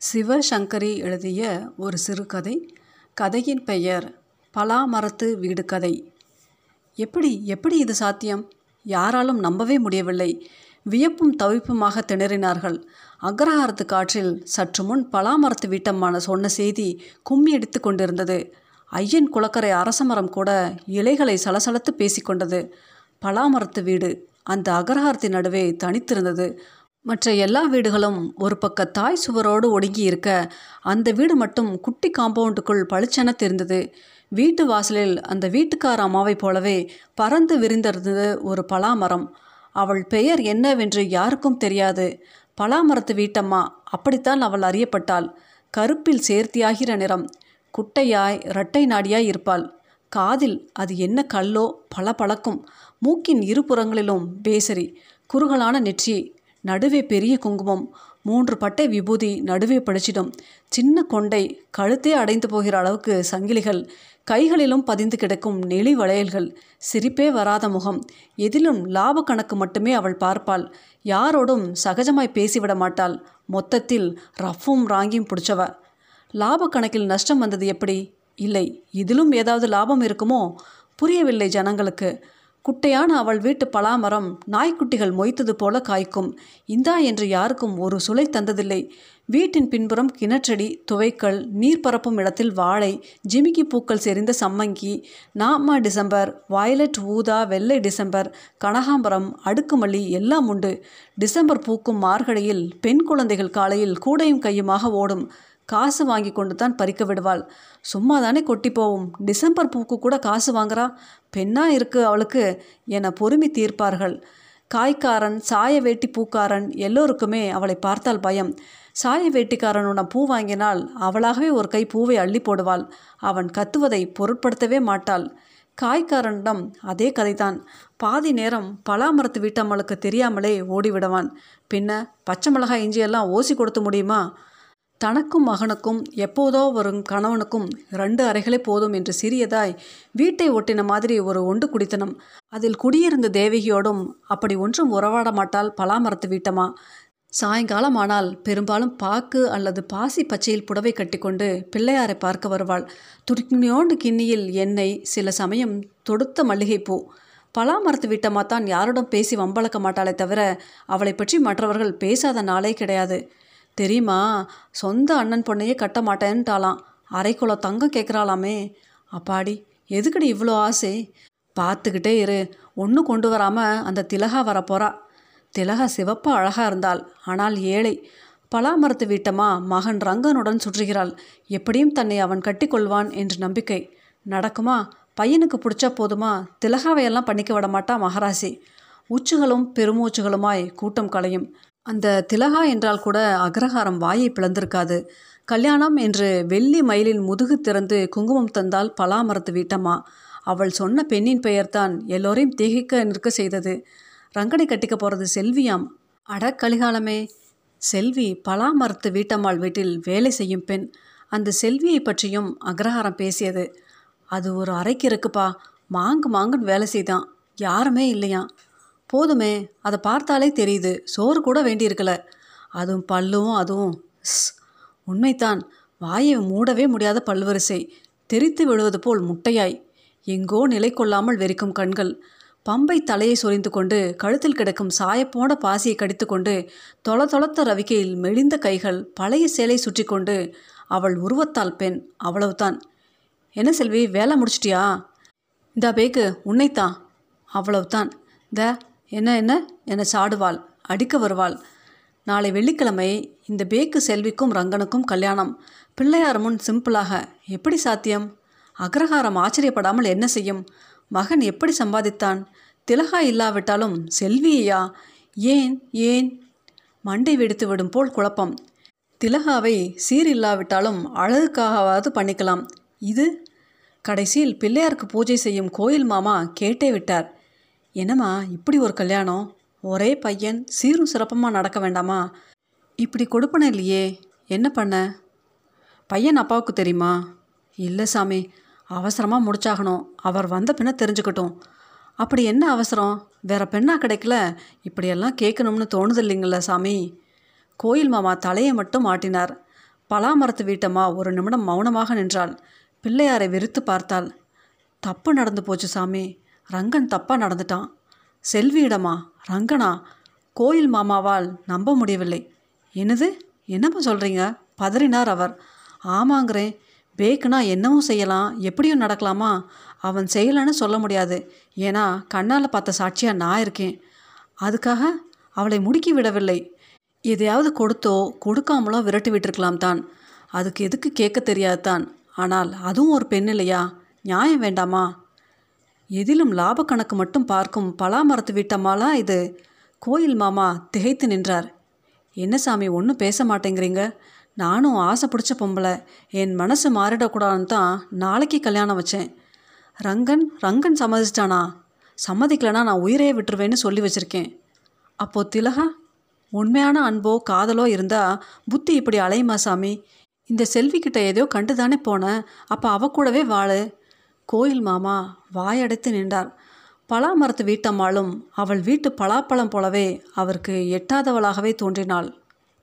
சிவசங்கரி எழுதிய ஒரு சிறுகதை. கதையின் பெயர் பலாமரத்து வீடு கதை. எப்படி எப்படி இது சாத்தியம்? யாராலும் நம்பவே முடியவில்லை. வியப்பும் தவிப்புமாக திணறினார்கள். அக்ரஹாரத்து காற்றில் சற்று முன் பலாமரத்து வீட்டம்மான சொன்ன செய்தி கும்மி அடித்து கொண்டிருந்தது. ஐயன் குளக்கரை அரசமரம் கூட இலைகளை சலசலத்து பேசிக்கொண்டது பலாமரத்து வீடு அந்த அக்ரஹாரத்தின் நடுவே தனித்திருந்தது. மற்ற எல்லா வீடுகளும் ஒரு பக்க தாய் சுவரோடு ஒடுங்கி இருக்க அந்த வீடு மட்டும் குட்டி காம்பவுண்டுக்குள் பளிச்சென தெரிந்தது. வீட்டு வாசலில் அந்த வீட்டுக்கார அம்மாவைப் போலவே பறந்து விரிந்திருந்தது ஒரு பலாமரம். அவள் பெயர் என்னவென்று யாருக்கும் தெரியாது. பலாமரத்து வீட்டம்மா அப்படித்தான் அவள் அறியப்பட்டாள். கருப்பில் சேர்த்தியாகிற நிறம். குட்டையாய் இரட்டை நாடியாய் இருப்பாள். காதில் அது என்ன கல்லோ பல பழக்கும் மூக்கின் இருபுறங்களிலும் பேசரி குறுகலான நெற்றி நடுவே பெரிய குங்குமம். மூன்று பட்டை விபூதி நடுவே படிச்சிடும். சின்ன கொண்டை கழுத்தே அடைந்து போகிற அளவுக்கு சங்கிலிகள். கைகளிலும் பதிந்து கிடக்கும் நெளி வளையல்கள். சிரிப்பே வராத முகம். எதிலும் லாப கணக்கு மட்டுமே அவள் பார்ப்பாள். யாரோடும் சகஜமாய் பேசிவிட மாட்டாள். மொத்தத்தில் ரஃப்பும் ராங்கியும் பிடிச்சவ. லாப கணக்கில் நஷ்டம் வந்தது எப்படி? இல்லை. இதிலும் ஏதாவது லாபம் இருக்குமோ? புரியவில்லை ஜனங்களுக்கு. குட்டையான அவள் வீட்டு பலாமரம் நாய்க்குட்டிகள் மொய்த்தது போல காய்க்கும். இந்தா என்று யாருக்கும் ஒரு சுளை தந்ததில்லை. வீட்டின் பின்புறம் கிணற்றடி துவைக்கல் நீர் பரப்பும் இடத்தில் வாழை ஜிமிக்கி பூக்கள் செறிந்த சம்மங்கி நாமா டிசம்பர் வயலட் ஊதா வெள்ளை டிசம்பர் கனகாம்பரம் அடுக்குமல்லி எல்லாம் உண்டு. டிசம்பர் பூக்கும் மார்கழியில் பெண் குழந்தைகள் காலையில் கூடையும் கையுமாக ஓடும். காசு வாங்கி கொண்டு தான் பறிக்க விடுவாள். சும்மா தானே கொட்டி போவோம். டிசம்பர் பூக்கு கூட காசு வாங்குறா. பெண்ணா இருக்கு அவளுக்கு என பொறுமை தீர்ப்பார்கள். காய்க்காரன் சாய வேட்டி பூக்காரன் எல்லோருக்குமே அவளை பார்த்தால் பயம். சாய வேட்டிக்காரனுடன் பூ வாங்கினால் அவளாகவே ஒரு கை பூவை அள்ளி போடுவாள். அவன் கத்துவதை பொருட்படுத்தவே மாட்டாள். காய்க்காரனிடம் அதே கதைதான். பாதி நேரம் பலாமரத்து வீட்டம்மளுக்கு தெரியாமலே ஓடிவிடுவான். பின்ன பச்சை மிளகாய் இஞ்சியெல்லாம் ஓசி கொடுத்து முடியுமா? தனக்கும் மகனுக்கும் எப்போதோ வரும் கணவனுக்கும் ரெண்டு அறைகளே போதும் என்று சிறியதாய் வீட்டை ஒட்டின மாதிரி ஒரு ஒண்டு குடித்தனம். அதில் குடியிருந்த தேவகியோடும் அப்படி ஒன்றும் உறவாட மாட்டால் பலாமரத்து வீட்டமா? சாயங்காலம் ஆனால் பெரும்பாலும் பாக்கு அல்லது பாசி பச்சையில் புடவை கட்டிக்கொண்டு பிள்ளையாரை பார்க்க வருவாள். துடிக்கினியோண்டு கிண்ணியில் எண்ணெய் சில சமயம் தொடுத்த மல்லிகைப்பூ. பலாமரத்து வீட்டம்மா தான் யாரோடும் பேசி வம்பளக்க மாட்டாளே தவிர அவளை பற்றி மற்றவர்கள் பேசாத நாளே கிடையாது. தெரியுமா? சொந்த அண்ணன் பொண்ணையே கட்ட மாட்டேன்ட்டாலாம் அரைக்குளோ தங்கம் கேட்குறாளாமே அப்பாடி எதுக்கடி இவ்வளோ ஆசை? பார்த்துக்கிட்டே இரு. ஒன்றும் கொண்டு வராமல் அந்த திலகா வரப்போறா. திலகா சிவப்பாக அழகாக இருந்தாள். ஆனால் ஏழை. பலாமரத்து வீட்டம்மா மகன் ரங்கனுடன் சுற்றுகிறாள். எப்படியும் தன்னை அவன் கட்டிக்கொள்வான் என்று நம்பிக்கை. நடக்குமா? பையனுக்கு பிடிச்சா போதுமா? திலகாவையெல்லாம் பண்ணிக்க விட மாட்டா மகராசி. உச்சுகளும் பெருமூச்சுகளுமாய் கூட்டம் களையும் அந்த திலகா என்றால் கூட அக்ரஹாரம் வாயை பிளந்திருக்காது. கல்யாணம் என்று வெள்ளி மயிலின் முதுகு திறந்து குங்குமம் தந்தால் பலாமரத்து வீட்டம்மா. அவள் சொன்ன பெண்ணின் பெயர்தான் எல்லோரையும் திகைக்க நிற்க செய்தது. ரங்கனை கட்டிக்க போகிறது செல்வியாம். அட கலிகாலமே செல்வி பலாமரத்து வீட்டம்மாள் வீட்டில் வேலை செய்யும் பெண். அந்த செல்வியை பற்றியும் அக்ரஹாரம் பேசியது. அது ஒரு அறைக்கு இருக்குப்பா. மாங்கு மாங்குன்னு வேலை செய்தான். யாருமே இல்லையாம். போதுமே அதை பார்த்தாலே தெரியுது. சோறு கூட வேண்டியிருக்கல. அதுவும் பல்லும் அதுவும் உண்மைத்தான் வாயை மூடவே முடியாத பல்வரிசை. தெரித்து விழுவது போல் முட்டையாய். எங்கோ நிலை கொள்ளாமல் வெறிக்கும் கண்கள். பம்பை தலையை சொரிந்து கொண்டு கழுத்தில் கிடக்கும் சாயப்போன பாசியை கடித்து கொண்டு தொள தொளத்த ரவிக்கையில் மெலிந்த கைகள் பழைய சேலை சுற்றி கொண்டு அவள் உருவத்தால் பெண். அவ்வளவுதான். என்ன செல்வி வேலை முடிச்சிட்டியா? இந்த பேக்கு. உன்னைத்தான். அவ்வளவுதான். த என்ன என்ன? என சாடுவாள் அடிக்க வருவாள். நாளை வெள்ளிக்கிழமை இந்த பேக்கு செல்விக்கும் ரங்கனுக்கும் கல்யாணம். பிள்ளையார் முன் சிம்பிளாக எப்படி சாத்தியம்? அக்ரஹாரம் ஆச்சரியப்படாமல் என்ன செய்யும்? மகன் எப்படி சம்பாதித்தான்? திலகா இல்லாவிட்டாலும் செல்வியா ஏன் ஏன்? மண்டை வெடித்து விடும் போல் குழப்பம். திலகாவை சீர் இல்லாவிட்டாலும் அழகுக்காகவாவது பண்ணிக்கலாம். இது? கடைசியில் பிள்ளையாருக்கு பூஜை செய்யும் கோயில் மாமா கேட்டே விட்டார். என்னம்மா இப்படி ஒரு கல்யாணம்? ஒரே பையன் சீரும் சிறப்பமாக நடக்க வேண்டாமா? இப்படி கொடுப்பன இல்லையே என்ன பண்ண? பையன் அப்பாவுக்கு தெரியுமா? இல்லை சாமி அவசரமாக முடிச்சாகணும். அவர் வந்த பின்ன தெரிஞ்சுக்கட்டும். அப்படி என்ன அவசரம்? வேற பெண்ணா கிடைக்கல. இப்படியெல்லாம் கேட்கணும்னு தோணுது இல்லைங்கள சாமி. கோயில் மாமா தலையை மட்டும் மாட்டினார் பலாமரத்து வீட்டம்மா ஒரு நிமிடம் மௌனமாக நின்றாள். பிள்ளையாரை வெறுத்து பார்த்தாள். தப்பு நடந்து போச்சு சாமி. ரங்கன் தப்பாக நடந்துட்டான். செல்வியிடமா ரங்கனா? கோயில் மாமாவால் நம்ப முடியவில்லை. என்னது? என்னப்பா சொல்கிறீங்க பதறினார் அவர். ஆமாங்கிறேன். பேக்குனா என்னவும் செய்யலாம். எப்படியும் நடக்கலாமா? அவன் செய்யலைன்னு சொல்ல முடியாது. ஏன்னா கண்ணால் பார்த்த சாட்சியாக நான் இருக்கேன். அதுக்காக அவளை முடுக்கி விடவில்லை. எதையாவது கொடுத்தோ கொடுக்காமலோ விரட்டி விட்டுருக்கலாம் தான். அதுக்கு எதுக்கு கேட்க தெரியாது தான். ஆனால் அதுவும் ஒரு பெண் இல்லையா? நியாயம் வேண்டாமா? எதிலும் லாப கணக்கு மட்டும் பார்க்கும் பலாமரத்து வீட்டம்மாளா இது. கோயில் மாமா திகைத்து நின்றார். என்ன சாமி ஒன்றும் பேச மாட்டேங்கிறீங்க? நானும் ஆசை பிடிச்ச பொம்பளை. என் மனசு மாறிடக்கூடாதுன்னு தான் நாளைக்கு கல்யாணம் வச்சேன். ரங்கன் ரங்கன் சம்மதிச்சிட்டானா? சம்மதிக்கலைன்னா நான் உயிரையே விட்டுருவேன்னு சொல்லி வச்சுருக்கேன். அப்போது திலகா உண்மையான அன்போ காதலோ இருந்தால் புத்தி இப்படி அலையுமா சாமி? இந்த செல்விக்கிட்ட ஏதோ கண்டு தானே போனேன் அப்போ அவ கூடவே வாழு. கோயில் மாமா வாயடைத்து நின்றார். பலாமரத்து வீட்டம்மாளும் அவள் வீட்டு பலாப்பழம் போலவே அவருக்கு எட்டாதவளாகவே தோன்றினாள்.